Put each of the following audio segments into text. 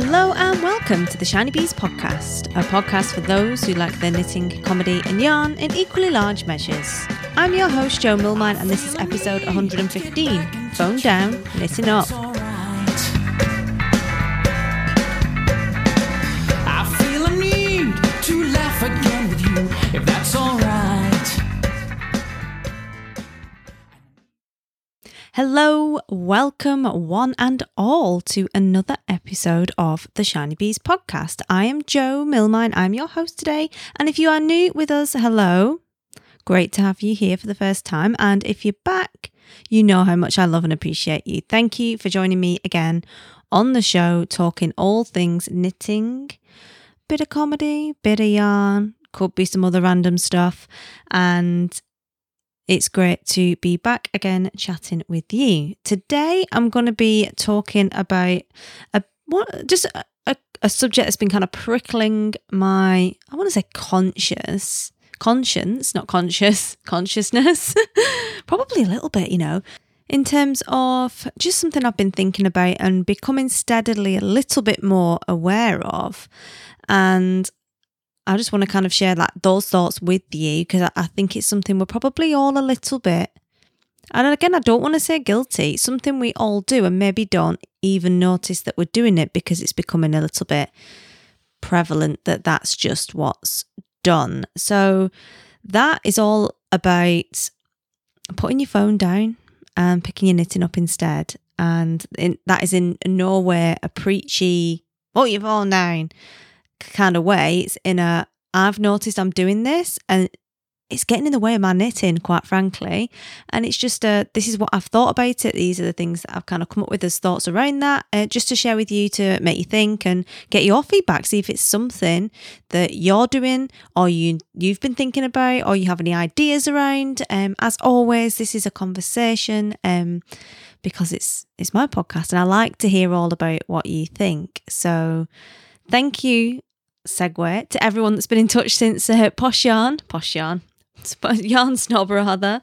Hello and welcome to the Shiny Bees podcast, a podcast for those who like their knitting, comedy, and yarn in equally large measures. I'm your host, Jo Milmine, and this is episode 115 Phone Down, Knitting Up. I feel a need to laugh again with you, if that's alright. Hello, welcome one and all to another episode of the Shiny Bees podcast. I am Jo Milmine, I'm your host today, and if you are new with us, hello. Great to have you here for the first time, and if you're back, you know how much I love and appreciate you. Thank you for joining me again on the show, talking all things knitting, bit of comedy, bit of yarn, could be some other random stuff, and it's great to be back again chatting with you. Today, I'm going to be talking about a what just a, a, a subject that's been kind of prickling my I want to say conscious conscience, not conscious consciousness, probably a little bit, you know. In terms of just something I've been thinking about and becoming steadily a little bit more aware of. And I just want to kind of share that those thoughts with you because I, I think it's something we're probably all a little bit. And again, I don't want to say guilty. It's something we all do and maybe don't even notice that we're doing it because it's becoming a little bit prevalent that that's just what's done. So that is all about putting your phone down and picking your knitting up instead. And in, that is in no way a preachy, put your phone down kind of way. It's in a, I've noticed I'm doing this and it's getting in the way of my knitting, quite frankly. And it's just a, this is what I've thought about it. These are the things that I've kind of come up with as thoughts around that, uh, just to share with you to make you think and get your feedback. See if it's something that you're doing or you you've been thinking about or you have any ideas around. Um, as always, this is a conversation. Um, because it's it's my podcast and I like to hear all about what you think. So thank you segue to everyone that's been in touch since uh, Posh Yarn, Posh Yarn, Yarn Snob rather,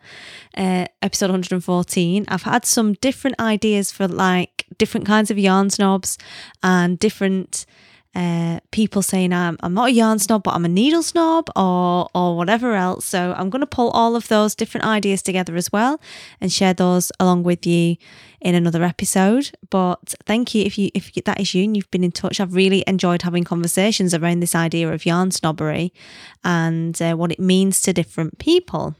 uh, episode 114. I've had some different ideas for like different kinds of yarn snobs and different uh, people saying I'm, I'm not a yarn snob, but I'm a needle snob or or whatever else. So I'm going to pull all of those different ideas together as well and share those along with you in another episode. But thank you if you if that is you and you've been in touch. I've really enjoyed having conversations around this idea of yarn snobbery and uh, what it means to different people.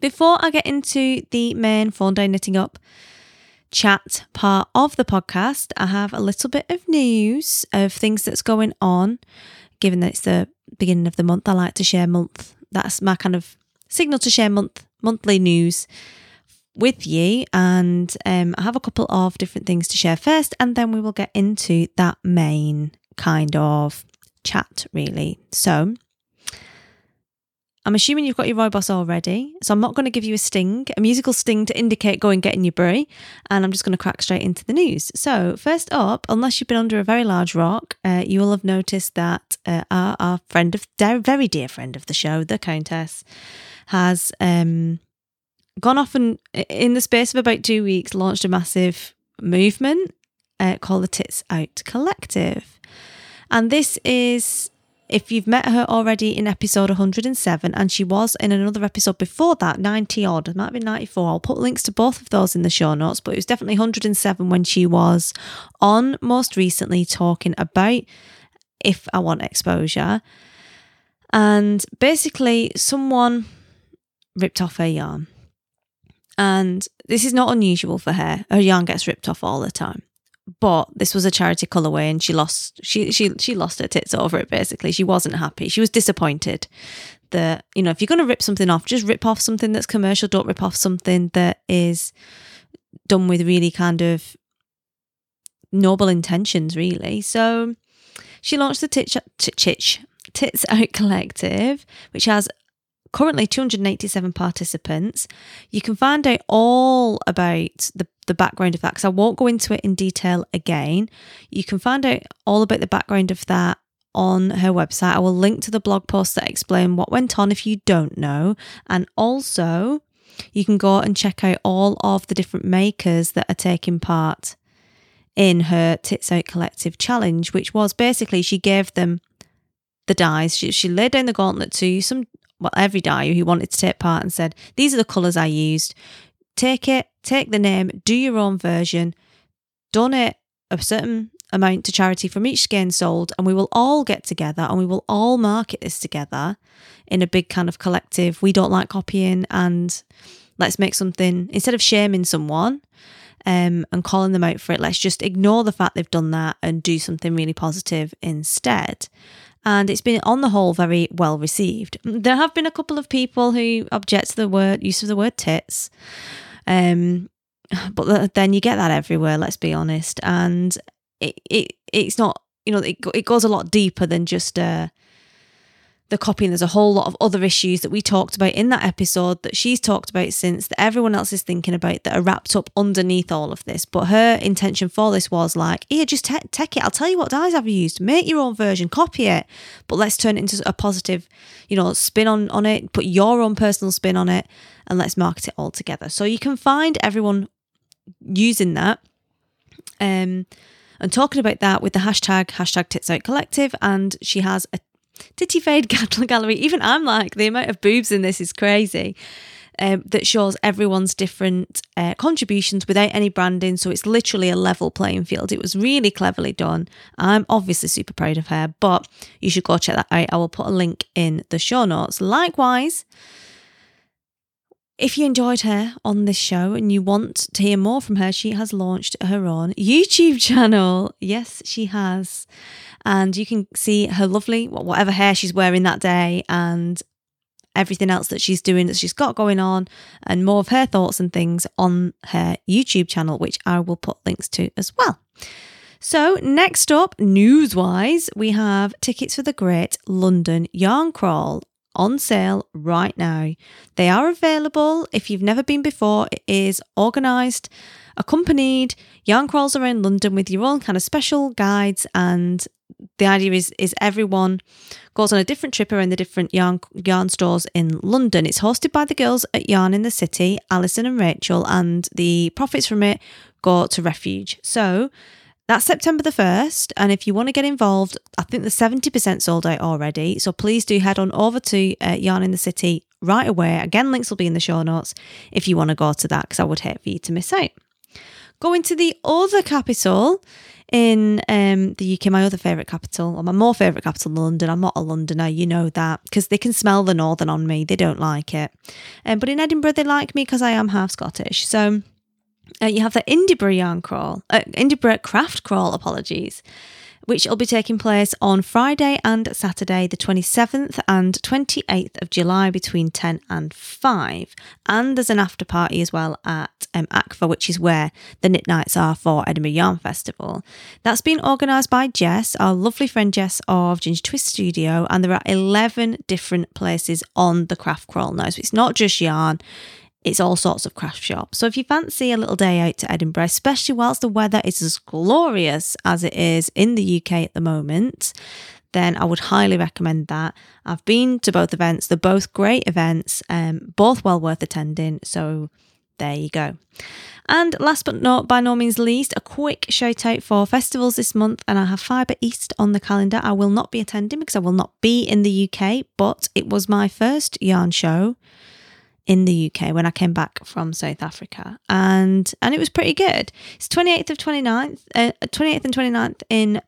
Before I get into the main phone day knitting up chat part of the podcast, I have a little bit of news of things that's going on. Given that it's the beginning of the month, I like to share month. That's my kind of signal to share month monthly news with you. And um, I have a couple of different things to share first, and then we will get into that main kind of chat, really. So, I'm assuming you've got your Rooibos already, so I'm not going to give you a sting, a musical sting to indicate go and get in your brie, and I'm just going to crack straight into the news. So, first up, unless you've been under a very large rock, uh, you will have noticed that uh, our, our friend of, very dear friend of the show, the Countess, has um, gone off and, in the space of about two weeks, launched a massive movement uh, called the Tits Out Collective. And this is if you've met her already in episode 107, and she was in another episode before that, 90 odd, it might been 94. I'll put links to both of those in the show notes, but it was definitely 107 when she was on most recently talking about if I want exposure. And basically, someone ripped off her yarn. And this is not unusual for her. Her yarn gets ripped off all the time but this was a charity colorway and she lost she she she lost her tits over it basically. She wasn't happy. She was disappointed that you know if you're going to rip something off just rip off something that's commercial. Don't rip off something that is done with really kind of noble intentions really. So she launched the titch titch tits out collective which has currently 287 participants. You can find out all about the, the background of that because I won't go into it in detail again. You can find out all about the background of that on her website. I will link to the blog post that explain what went on if you don't know. And also, you can go and check out all of the different makers that are taking part in her Tits Out Collective challenge, which was basically she gave them the dies. She, she laid down the gauntlet to some, well, every dyer who wanted to take part and said, These are the colours I used. Take it, take the name, do your own version, donate a certain amount to charity from each skein sold, and we will all get together and we will all market this together in a big kind of collective. We don't like copying, and let's make something instead of shaming someone um, and calling them out for it. Let's just ignore the fact they've done that and do something really positive instead. And it's been, on the whole, very well received. There have been a couple of people who object to the word use of the word tits. Um, but then you get that everywhere. Let's be honest, and it, it it's not you know it it goes a lot deeper than just uh, the copying. There's a whole lot of other issues that we talked about in that episode that she's talked about since that everyone else is thinking about that are wrapped up underneath all of this. But her intention for this was like, here, just take it. I'll tell you what dyes I've used. Make your own version, copy it, but let's turn it into a positive, you know, spin on on it. Put your own personal spin on it, and let's market it all together. So you can find everyone using that. Um, and talking about that with the hashtag hashtag tits out collective and she has a titty fade gallery? Even i'm like the amount of boobs in this is crazy um, that shows everyone's different uh, contributions without any branding. So it's literally a level playing field. It was really cleverly done. I'm obviously super proud of her but you should go check that out. I will put a link in the show notes. Likewise if you enjoyed her on this show and you want to hear more from her, she has launched her own YouTube channel. Yes, she has. And you can see her lovely, whatever hair she's wearing that day, and everything else that she's doing that she's got going on, and more of her thoughts and things on her YouTube channel, which I will put links to as well. So, next up, news wise, we have tickets for the Great London Yarn Crawl on sale right now. They are available if you've never been before. It is organised, accompanied yarn crawls around London with your own kind of special guides and the idea is is everyone goes on a different trip around the different yarn yarn stores in London. It's hosted by the girls at Yarn in the City, Alison and Rachel, and the profits from it go to Refuge. So that's September the 1st. And if you want to get involved, I think the 70% sold out already. So please do head on over to uh, Yarn in the City right away. Again, links will be in the show notes if you want to go to that, because I would hate for you to miss out. Going to the other capital in um, the UK, my other favourite capital, or my more favourite capital, London. I'm not a Londoner, you know that, because they can smell the northern on me. They don't like it. Um, but in Edinburgh, they like me because I am half Scottish. So uh, you have the Indie Burgh Yarn Crawl, uh, Craft Crawl, apologies, which will be taking place on Friday and Saturday, the 27th and 28th of July between 10 and 5. And there's an after party as well at um, ACFA, which is where the knit nights are for Edinburgh Yarn Festival. That's been organised by Jess, our lovely friend Jess of Ginger Twist Studio, and there are 11 different places on the craft crawl now. So it's not just yarn, it's all sorts of craft shops. So if you fancy a little day out to Edinburgh, especially whilst the weather is as glorious as it is in the UK at the moment, then I would highly recommend that. I've been to both events, they're both great events, um, both well worth attending. So there you go. And last but not by no means least, a quick shout out for festivals this month. And I have Fibre East on the calendar. I will not be attending because I will not be in the UK, but it was my first yarn show in the UK when I came back from South Africa, and and it was pretty good. It's 28th of 29th, uh, 28th and 29th in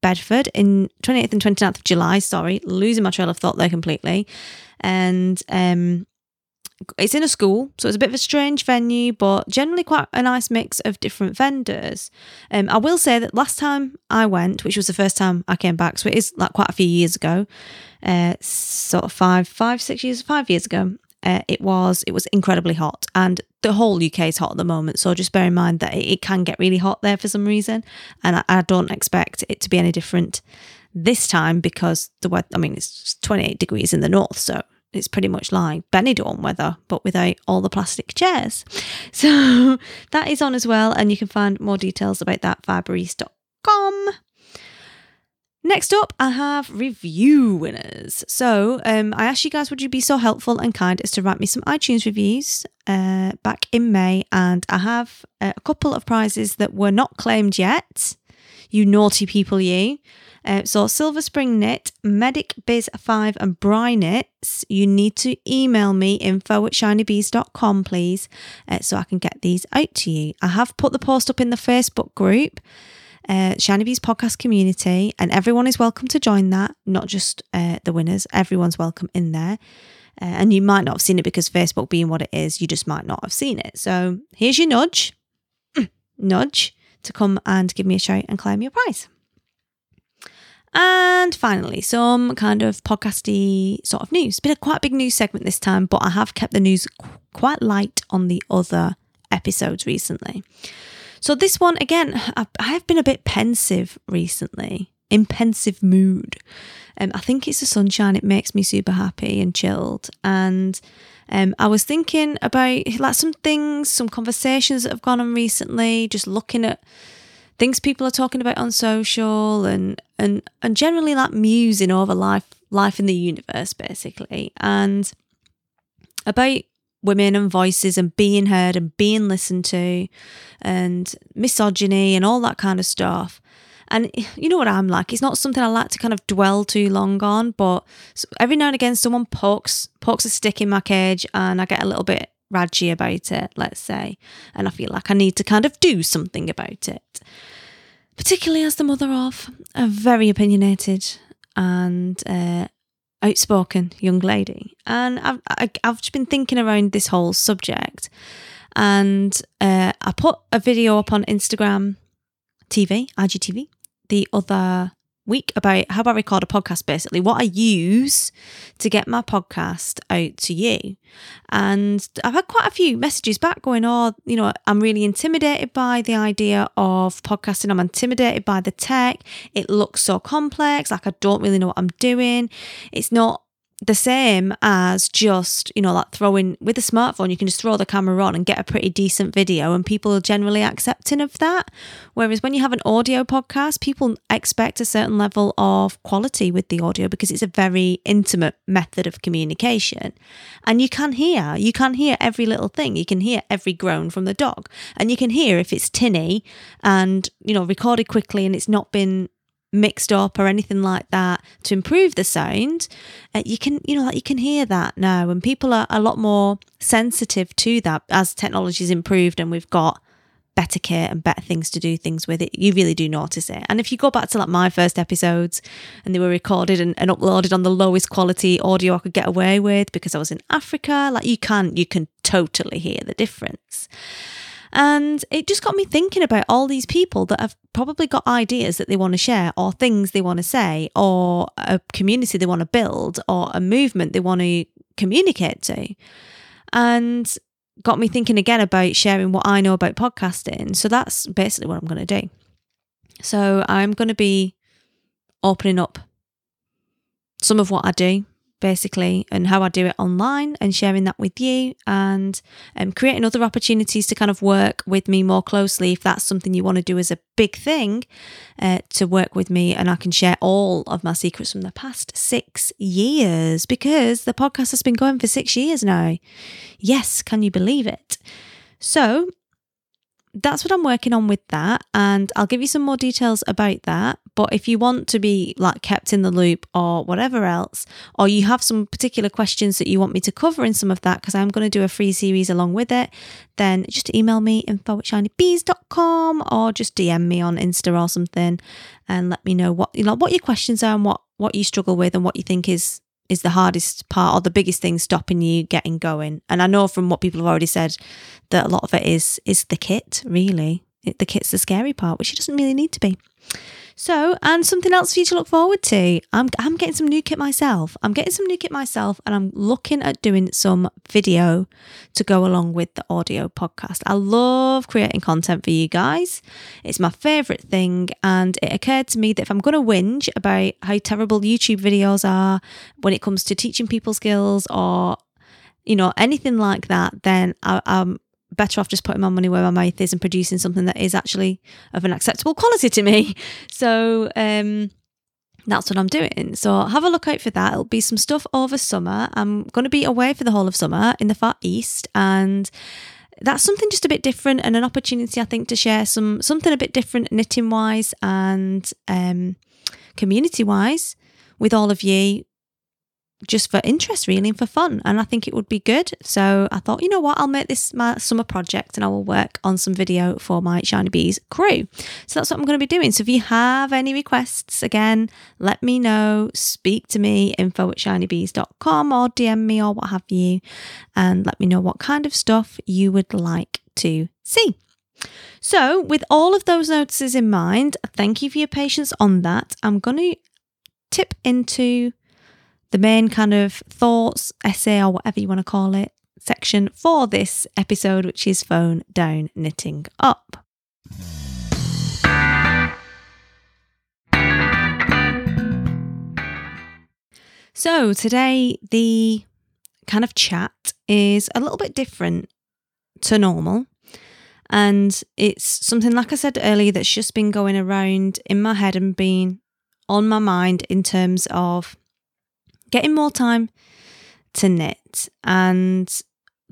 Bedford, in 28th and 29th of July. Sorry, losing my trail of thought there completely, and um, it's in a school, so it's a bit of a strange venue, but generally quite a nice mix of different vendors. Um, I will say that last time I went, which was the first time I came back, so it is like quite a few years ago, uh, sort of five, five, six years, five years ago uh, it was it was incredibly hot and the whole UK is hot at the moment so just bear in mind that it, it can get really hot there for some reason and I, I, don't expect it to be any different this time because the weather I mean it's 28 degrees in the north so it's pretty much like Benidorm weather but without all the plastic chairs. So that is on as well and you can find more details about that fibreeast.com Next up, I have review winners. So um, I asked you guys, would you be so helpful and kind as to write me some iTunes reviews uh, back in May? And I have uh, a couple of prizes that were not claimed yet. You naughty people, you. Uh, so Silver Spring Knit, Medic Biz 5 and Bry Knits, you need to email me info at shinybees.com, please, uh, so I can get these out to you. I have put the post up in the Facebook group uh, podcast community, and everyone is welcome to join that, not just uh, the winners. Everyone's welcome in there. Uh, and you might not have seen it because Facebook being what it is, you just might not have seen it. So here's your nudge, nudge to come and give me a shout and claim your prize. And finally, some kind of podcasty sort of news. Been a quite big news segment this time, but I have kept the news qu- quite light on the other episodes recently. So this one again, I, have been a bit pensive recently, in pensive mood. Um, I think it's the sunshine; it makes me super happy and chilled. And um, I was thinking about like some things, some conversations that have gone on recently, just looking at things people are talking about on social and and and generally like musing over life life in the universe basically and about women and voices and being heard and being listened to and misogyny and all that kind of stuff. And you know what I'm like? It's not something I like to kind of dwell too long on but every now and again someone pokes pokes a stick in my cage and I get a little bit radgy about it, let's say, and I feel like I need to kind of do something about it. Particularly as the mother of a very opinionated and uh, outspoken young lady. And I've, I've just been thinking around this whole subject. And uh, I put a video up on Instagram TV, IGTV, the other week about how I record a podcast, basically, what I use to get my podcast out to you. And I've had quite a few messages back going, Oh, you know, I'm really intimidated by the idea of podcasting. I'm intimidated by the tech. It looks so complex. Like I don't really know what I'm doing. It's not the same as just, you know, like throwing with a smartphone, you can just throw the camera on and get a pretty decent video, and people are generally accepting of that. Whereas when you have an audio podcast, people expect a certain level of quality with the audio because it's a very intimate method of communication. And you can hear, you can hear every little thing. You can hear every groan from the dog, and you can hear if it's tinny and, you know, recorded quickly and it's not been mixed up or anything like that to improve the sound uh, you can you know like you can hear that now. And people are a lot more sensitive to that as technology's improved and we've got better kit and better things to do things with it. You really do notice it. And if you go back to like my first episodes and they were recorded and, and uploaded on the lowest quality audio i could get away with because i was in africa like you can you can totally hear the difference and it just got me thinking about all these people that have probably got ideas that they want to share, or things they want to say, or a community they want to build, or a movement they want to communicate to. And got me thinking again about sharing what I know about podcasting. So that's basically what I'm going to do. So I'm going to be opening up some of what I do basically, and how I do it online and sharing that with you and um, creating other opportunities to kind of work with me more closely if that's something you want to do as a big thing uh, to work with me. And I can share all of my secrets from the past six years because the podcast has been going for six years now. Yes, can you believe it? So, that's what I'm working on with that. And I'll give you some more details about that. But if you want to be like kept in the loop or whatever else, or you have some particular questions that you want me to cover in some of that, because I'm going to do a free series along with it, then just email me info at shinybees.com or just DM me on Insta or something and let me know what you know what your questions are and what what you struggle with and what you think is is the hardest part or the biggest thing stopping you getting going. And I know from what people have already said that a lot of it is is the kit, really. The kit's the scary part, which it doesn't really need to be. So, and something else for you to look forward to. I'm, I'm getting some new kit myself. I'm getting some new kit myself, and I'm looking at doing some video to go along with the audio podcast. I love creating content for you guys. It's my favorite thing. And it occurred to me that if I'm going to whinge about how terrible YouTube videos are when it comes to teaching people skills or you know anything like that, then I, I'm better off just putting my money where my mouth is and producing something that is actually of an acceptable quality to me. So, um, that's what I'm doing. So have a look out for that. It'll be some stuff over summer. I'm going to be away for the whole of summer in the Far East and that's something just a bit different and an opportunity I think to share some something a bit different knitting wise and um, community wise with all of you just for interest really and for fun and I think it would be good. So I thought you know what I'll make this my summer project and I will work on some video for my Shiny Bees crew. So that's what I'm going to be doing. So if you have any requests again let me know speak to me info at shinybees.com or DM me or what have you and let me know what kind of stuff you would like to see. So, with all of those notices in mind, thank you for your patience on that. I'm going to tip into the main kind of thoughts, essay, or whatever you want to call it, section for this episode, which is phone down knitting up. So, today the kind of chat is a little bit different to normal. And it's something, like I said earlier, that's just been going around in my head and been on my mind in terms of getting more time to knit and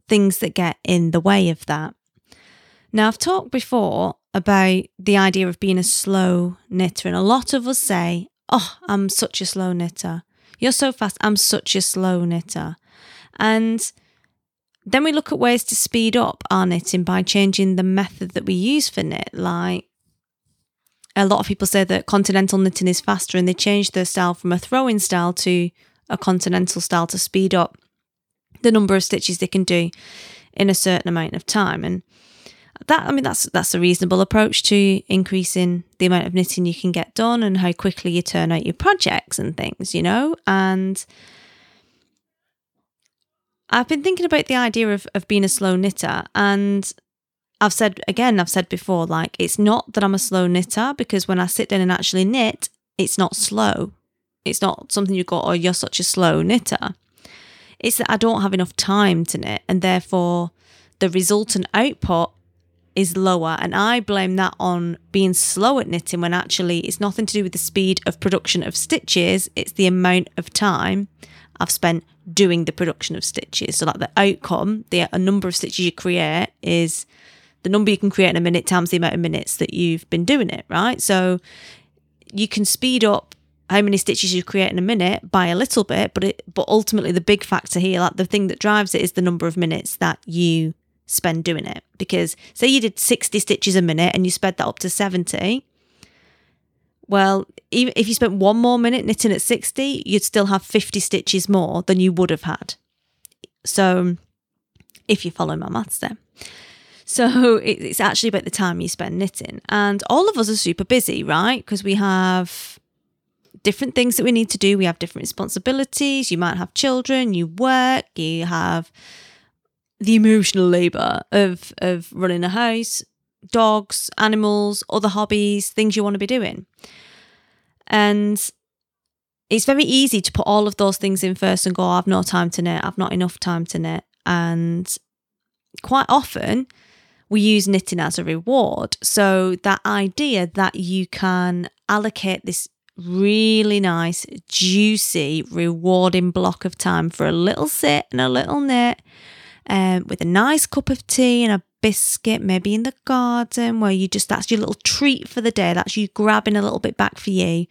things that get in the way of that. Now, I've talked before about the idea of being a slow knitter, and a lot of us say, Oh, I'm such a slow knitter. You're so fast. I'm such a slow knitter. And then we look at ways to speed up our knitting by changing the method that we use for knit. Like a lot of people say that continental knitting is faster and they change their style from a throwing style to a continental style to speed up the number of stitches they can do in a certain amount of time. And that I mean that's that's a reasonable approach to increasing the amount of knitting you can get done and how quickly you turn out your projects and things, you know? And I've been thinking about the idea of, of being a slow knitter and I've said again, I've said before, like it's not that I'm a slow knitter because when I sit down and actually knit, it's not slow. It's not something you got, or you're such a slow knitter. It's that I don't have enough time to knit and therefore the resultant output is lower. And I blame that on being slow at knitting when actually it's nothing to do with the speed of production of stitches, it's the amount of time I've spent doing the production of stitches. So, like the outcome, the number of stitches you create is the number you can create in a minute times the amount of minutes that you've been doing it, right? So, you can speed up how many stitches you create in a minute by a little bit, but it but ultimately the big factor here, like the thing that drives it is the number of minutes that you spend doing it. Because say you did 60 stitches a minute and you sped that up to 70, well, even if you spent one more minute knitting at 60, you'd still have 50 stitches more than you would have had. So, if you follow my maths there. So, it's actually about the time you spend knitting. And all of us are super busy, right? Because we have different things that we need to do. We have different responsibilities. You might have children, you work, you have the emotional labor of of running a house, dogs, animals, other hobbies, things you want to be doing. And it's very easy to put all of those things in first and go, oh, I've no time to knit, I've not enough time to knit. And quite often we use knitting as a reward. So that idea that you can allocate this really nice, juicy, rewarding block of time for a little sit and a little knit um, with a nice cup of tea and a biscuit, maybe in the garden, where you just that's your little treat for the day. That's you grabbing a little bit back for you.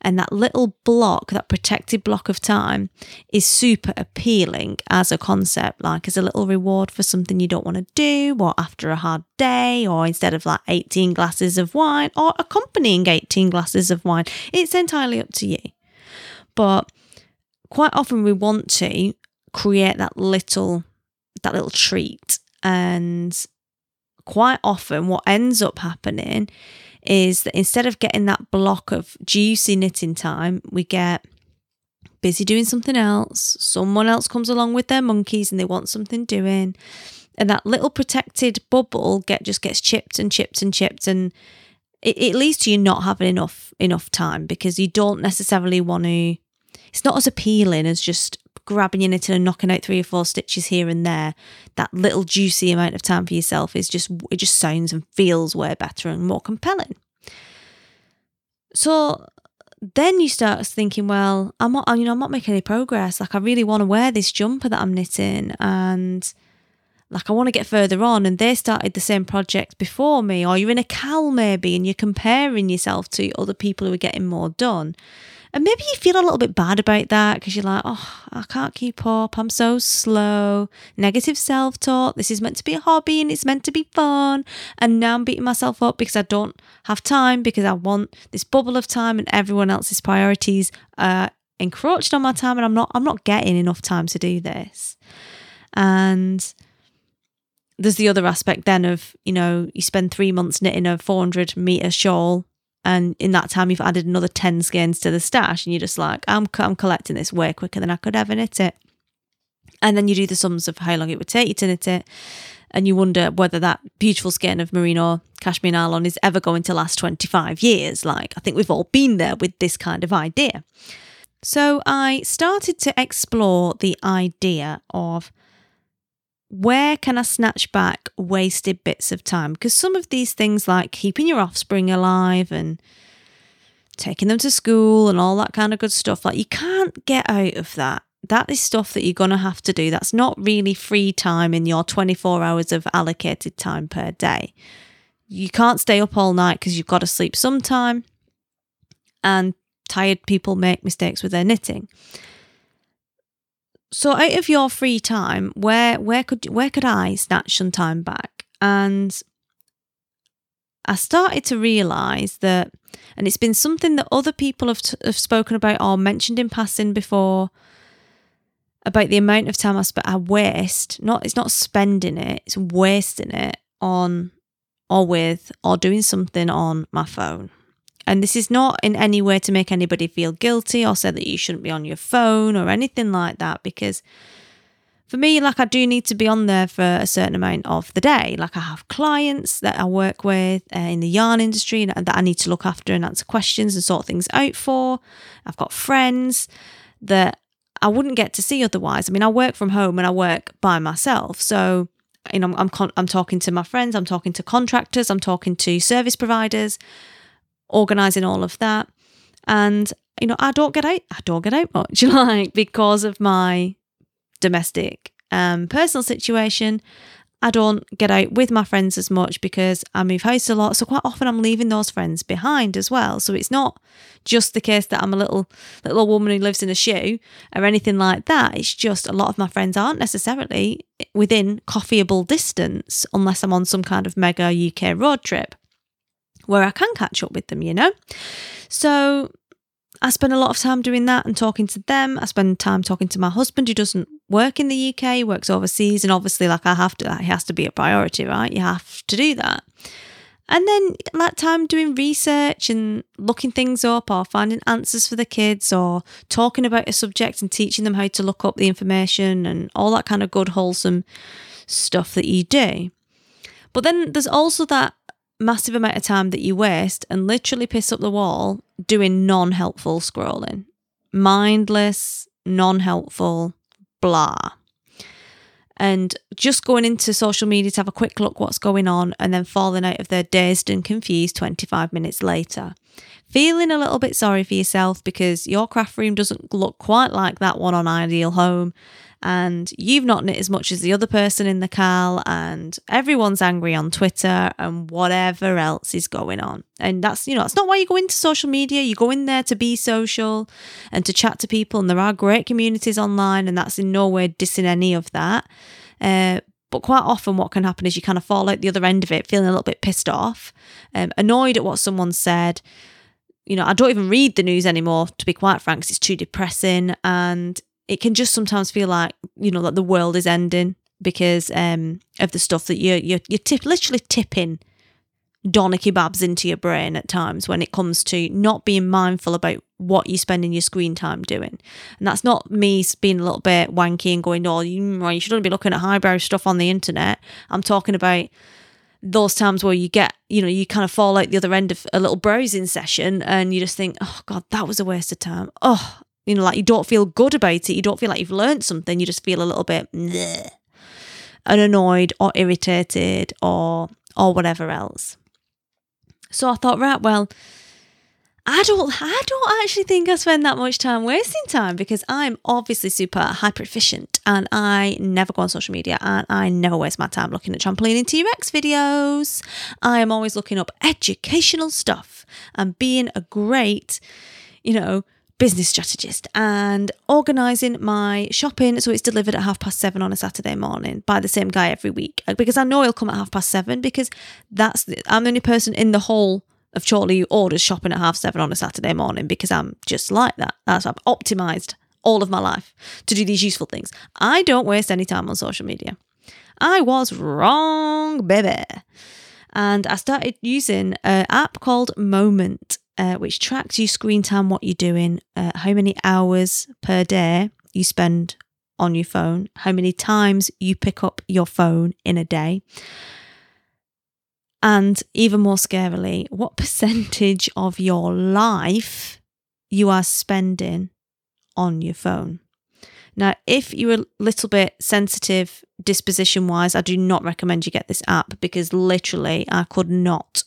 And that little block, that protected block of time, is super appealing as a concept, like as a little reward for something you don't want to do, or after a hard day, or instead of like 18 glasses of wine, or accompanying 18 glasses of wine. It's entirely up to you. But quite often we want to create that little that little treat and quite often, what ends up happening is that instead of getting that block of juicy knitting time, we get busy doing something else. Someone else comes along with their monkeys and they want something doing. And that little protected bubble get just gets chipped and chipped and chipped and it, it leads to you not having enough enough time because you don't necessarily want to it's not as appealing as just grabbing your knitting and knocking out three or four stitches here and there, that little juicy amount of time for yourself is just it just sounds and feels way better and more compelling. So then you start thinking, well, I'm not, you know, I'm not making any progress. Like I really want to wear this jumper that I'm knitting, and like I want to get further on. And they started the same project before me, or you're in a cal maybe, and you're comparing yourself to other people who are getting more done. And maybe you feel a little bit bad about that because you're like, oh, I can't keep up. I'm so slow. Negative self talk. This is meant to be a hobby and it's meant to be fun. And now I'm beating myself up because I don't have time because I want this bubble of time and everyone else's priorities are encroached on my time and I'm not I'm not getting enough time to do this. And there's the other aspect then of, you know, you spend three months knitting a 400 meter shawl and in that time you've added another 10 skeins to the stash and you're just like I'm, I'm collecting this way quicker than i could ever knit it. And then you do the sums of how long it would take you to knit it. And you wonder whether that beautiful skein of merino cashmere nylon is ever going to last 25 years. Like i think we've all been there with this kind of idea. So i started to explore the idea of where can I snatch back wasted bits of time? Because some of these things, like keeping your offspring alive and taking them to school and all that kind of good stuff, like you can't get out of that. That is stuff that you're going to have to do. That's not really free time in your 24 hours of allocated time per day. You can't stay up all night because you've got to sleep sometime. And tired people make mistakes with their knitting. So out of your free time, where where could where could I snatch some time back? And I started to realize that, and it's been something that other people have, t- have spoken about or mentioned in passing before about the amount of time I, sp- I waste. Not it's not spending it; it's wasting it on or with or doing something on my phone. And this is not in any way to make anybody feel guilty or say that you shouldn't be on your phone or anything like that, because for me, like I do need to be on there for a certain amount of the day. Like I have clients that I work with uh, in the yarn industry that I need to look after and answer questions and sort things out for. I've got friends that I wouldn't get to see otherwise. I mean, I work from home and I work by myself, so you know, I'm I'm, con- I'm talking to my friends, I'm talking to contractors, I'm talking to service providers organising all of that. And, you know, I don't get out, I don't get out much, like, because of my domestic um, personal situation. I don't get out with my friends as much because I move house a lot. So quite often I'm leaving those friends behind as well. So it's not just the case that I'm a little little woman who lives in a shoe or anything like that. It's just a lot of my friends aren't necessarily within coffeeable distance unless I'm on some kind of mega UK road trip where I can catch up with them, you know? So I spend a lot of time doing that and talking to them. I spend time talking to my husband who doesn't work in the UK, works overseas, and obviously, like I have to, that has to be a priority, right? You have to do that. And then that time doing research and looking things up or finding answers for the kids or talking about a subject and teaching them how to look up the information and all that kind of good, wholesome stuff that you do. But then there's also that massive amount of time that you waste and literally piss up the wall doing non helpful scrolling. Mindless, non helpful, blah. And just going into social media to have a quick look what's going on and then falling out of their dazed and confused 25 minutes later. Feeling a little bit sorry for yourself because your craft room doesn't look quite like that one on Ideal Home and you've not knit as much as the other person in the cal, and everyone's angry on Twitter and whatever else is going on. And that's, you know, that's not why you go into social media. You go in there to be social and to chat to people, and there are great communities online, and that's in no way dissing any of that. Uh, but quite often, what can happen is you kind of fall out the other end of it, feeling a little bit pissed off, um, annoyed at what someone said. You know, I don't even read the news anymore, to be quite frank, it's too depressing. And it can just sometimes feel like you know that the world is ending because um, of the stuff that you're you're, you're tip, literally tipping doner kebabs into your brain at times when it comes to not being mindful about what you're spending your screen time doing. And that's not me being a little bit wanky and going, oh, you, you shouldn't be looking at highbrow stuff on the internet. I'm talking about those times where you get, you know, you kind of fall out the other end of a little browsing session and you just think, oh God, that was a waste of time. Oh, you know, like you don't feel good about it. You don't feel like you've learned something. You just feel a little bit and annoyed or irritated or or whatever else. So I thought, right, well, I don't I don't actually think I spend that much time wasting time because I'm obviously super hyper efficient and I never go on social media and I never waste my time looking at trampoline and T-Rex videos. I am always looking up educational stuff and being a great, you know, business strategist and organizing my shopping so it's delivered at half past seven on a Saturday morning by the same guy every week because I know he'll come at half past seven because that's the, I'm the only person in the whole of Chorley orders shopping at half seven on a Saturday morning because I'm just like that. That's I've optimized all of my life to do these useful things. I don't waste any time on social media. I was wrong, baby. And I started using an app called Moment uh, which tracks your screen time, what you're doing, uh, how many hours per day you spend on your phone, how many times you pick up your phone in a day. And even more scarily, what percentage of your life you are spending on your phone. Now, if you're a little bit sensitive disposition wise, I do not recommend you get this app because literally I could not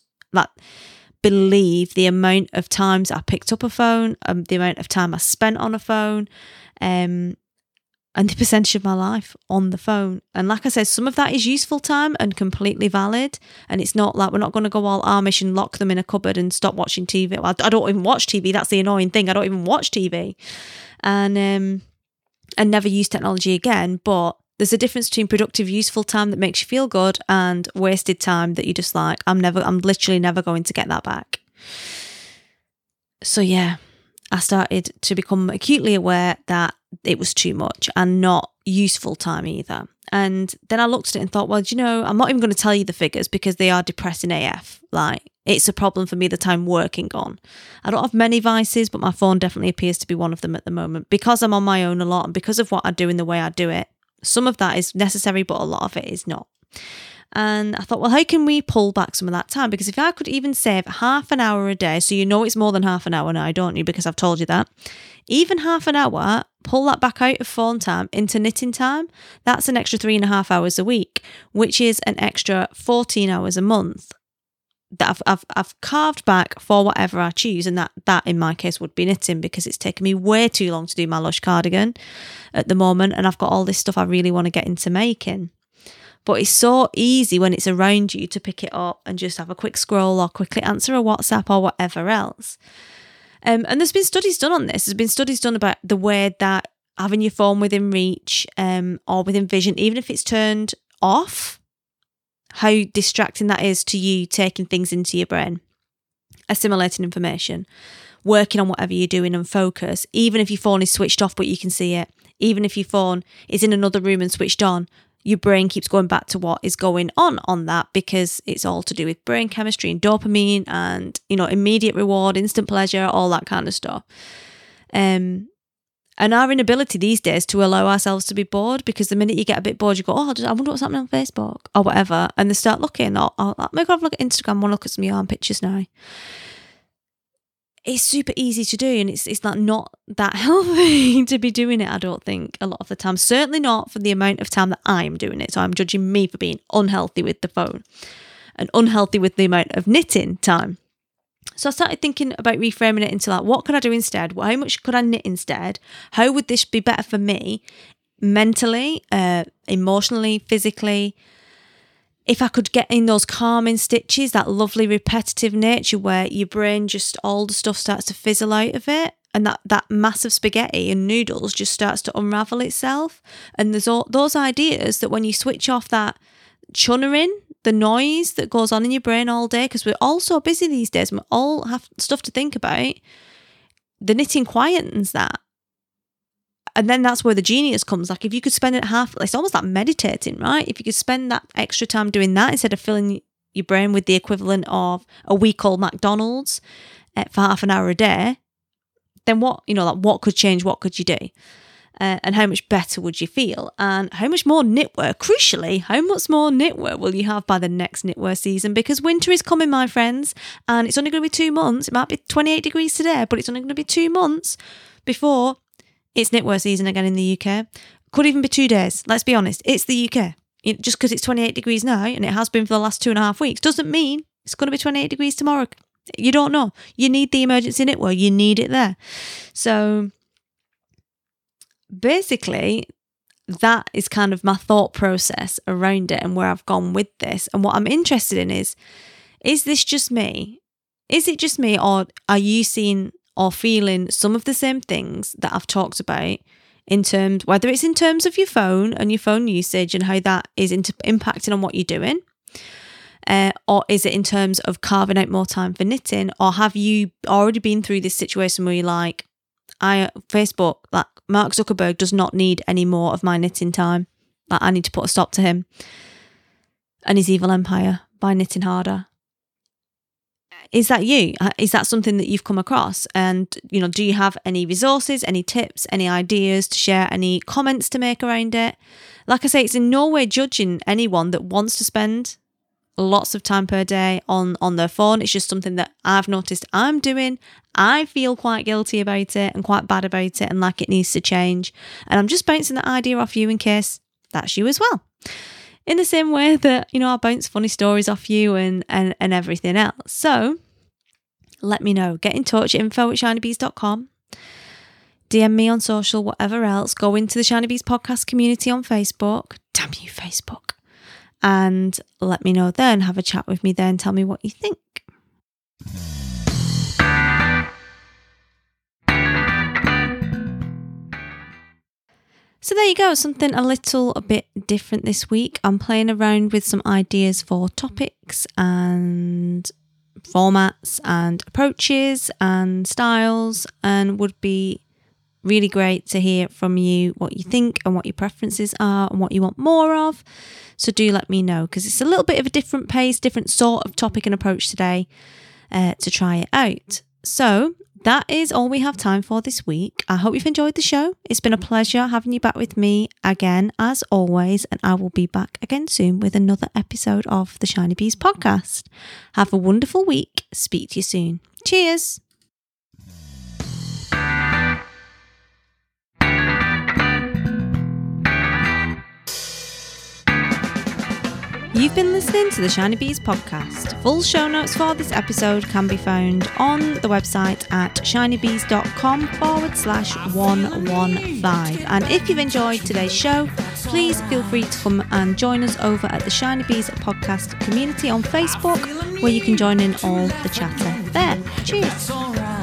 believe the amount of times I picked up a phone, um, the amount of time I spent on a phone, um, and the percentage of my life on the phone. And like I said, some of that is useful time and completely valid. And it's not like we're not going to go all Amish and lock them in a cupboard and stop watching TV. Well, I don't even watch TV. That's the annoying thing. I don't even watch TV, and um, and never use technology again. But there's a difference between productive, useful time that makes you feel good and wasted time that you just like, I'm never, I'm literally never going to get that back. So, yeah, I started to become acutely aware that it was too much and not useful time either. And then I looked at it and thought, well, you know, I'm not even going to tell you the figures because they are depressing AF. Like, it's a problem for me that I'm working on. I don't have many vices, but my phone definitely appears to be one of them at the moment because I'm on my own a lot and because of what I do and the way I do it. Some of that is necessary, but a lot of it is not. And I thought, well, how can we pull back some of that time? Because if I could even save half an hour a day, so you know it's more than half an hour now, don't you? Because I've told you that. Even half an hour, pull that back out of phone time into knitting time. That's an extra three and a half hours a week, which is an extra 14 hours a month that I've, I've, I've carved back for whatever I choose. And that, that in my case would be knitting because it's taken me way too long to do my Lush cardigan at the moment. And I've got all this stuff I really want to get into making. But it's so easy when it's around you to pick it up and just have a quick scroll or quickly answer a WhatsApp or whatever else. Um, and there's been studies done on this. There's been studies done about the way that having your phone within reach um, or within vision, even if it's turned off, how distracting that is to you taking things into your brain, assimilating information, working on whatever you're doing and focus, even if your phone is switched off but you can see it, even if your phone is in another room and switched on, your brain keeps going back to what is going on on that because it's all to do with brain chemistry and dopamine and you know immediate reward instant pleasure all that kind of stuff um and our inability these days to allow ourselves to be bored because the minute you get a bit bored, you go, oh, I wonder what's happening on Facebook or whatever. And they start looking, or, or maybe have a look at Instagram, I want to look at some arm pictures now. It's super easy to do, and it's it's like not that healthy to be doing it. I don't think a lot of the time. Certainly not for the amount of time that I'm doing it. So I'm judging me for being unhealthy with the phone, and unhealthy with the amount of knitting time. So I started thinking about reframing it into like, what could I do instead? How much could I knit instead? How would this be better for me mentally, uh, emotionally, physically? If I could get in those calming stitches, that lovely repetitive nature where your brain just all the stuff starts to fizzle out of it, and that that massive spaghetti and noodles just starts to unravel itself. And there's all those ideas that when you switch off that chunnering the noise that goes on in your brain all day because we're all so busy these days and we all have stuff to think about the knitting quietens that and then that's where the genius comes like if you could spend it half it's almost like meditating right if you could spend that extra time doing that instead of filling your brain with the equivalent of a week old mcdonald's eh, for half an hour a day then what you know like what could change what could you do uh, and how much better would you feel? And how much more knitwear, crucially, how much more knitwear will you have by the next knitwear season? Because winter is coming, my friends, and it's only going to be two months. It might be 28 degrees today, but it's only going to be two months before it's knitwear season again in the UK. Could even be two days. Let's be honest, it's the UK. Just because it's 28 degrees now and it has been for the last two and a half weeks doesn't mean it's going to be 28 degrees tomorrow. You don't know. You need the emergency knitwear, you need it there. So basically, that is kind of my thought process around it and where I've gone with this. And what I'm interested in is is this just me? Is it just me, or are you seeing or feeling some of the same things that I've talked about in terms, whether it's in terms of your phone and your phone usage and how that is inter- impacting on what you're doing? Uh, or is it in terms of carving out more time for knitting? Or have you already been through this situation where you're like, I Facebook, like Mark Zuckerberg does not need any more of my knitting time. Like I need to put a stop to him and his evil empire by knitting harder. Is that you? Uh, Is that something that you've come across? And you know, do you have any resources, any tips, any ideas to share, any comments to make around it? Like I say, it's in no way judging anyone that wants to spend lots of time per day on on their phone. It's just something that I've noticed I'm doing. I feel quite guilty about it and quite bad about it and like it needs to change. And I'm just bouncing that idea off you in case that's you as well. In the same way that, you know, I bounce funny stories off you and and, and everything else. So let me know. Get in touch, info at shinybees.com. DM me on social, whatever else. Go into the Shiny Bees podcast community on Facebook. Damn you, Facebook and let me know then. Have a chat with me then. Tell me what you think. So there you go, something a little a bit different this week. I'm playing around with some ideas for topics and formats and approaches and styles, and would be really great to hear from you what you think and what your preferences are and what you want more of. So do let me know because it's a little bit of a different pace, different sort of topic and approach today uh, to try it out. So that is all we have time for this week. I hope you've enjoyed the show. It's been a pleasure having you back with me again, as always, and I will be back again soon with another episode of the Shiny Bees podcast. Have a wonderful week. Speak to you soon. Cheers. You've been listening to the Shiny Bees podcast. Full show notes for this episode can be found on the website at shinybees.com forward slash 115. And if you've enjoyed today's show, please feel free to come and join us over at the Shiny Bees podcast community on Facebook, where you can join in all the chatter there. Cheers.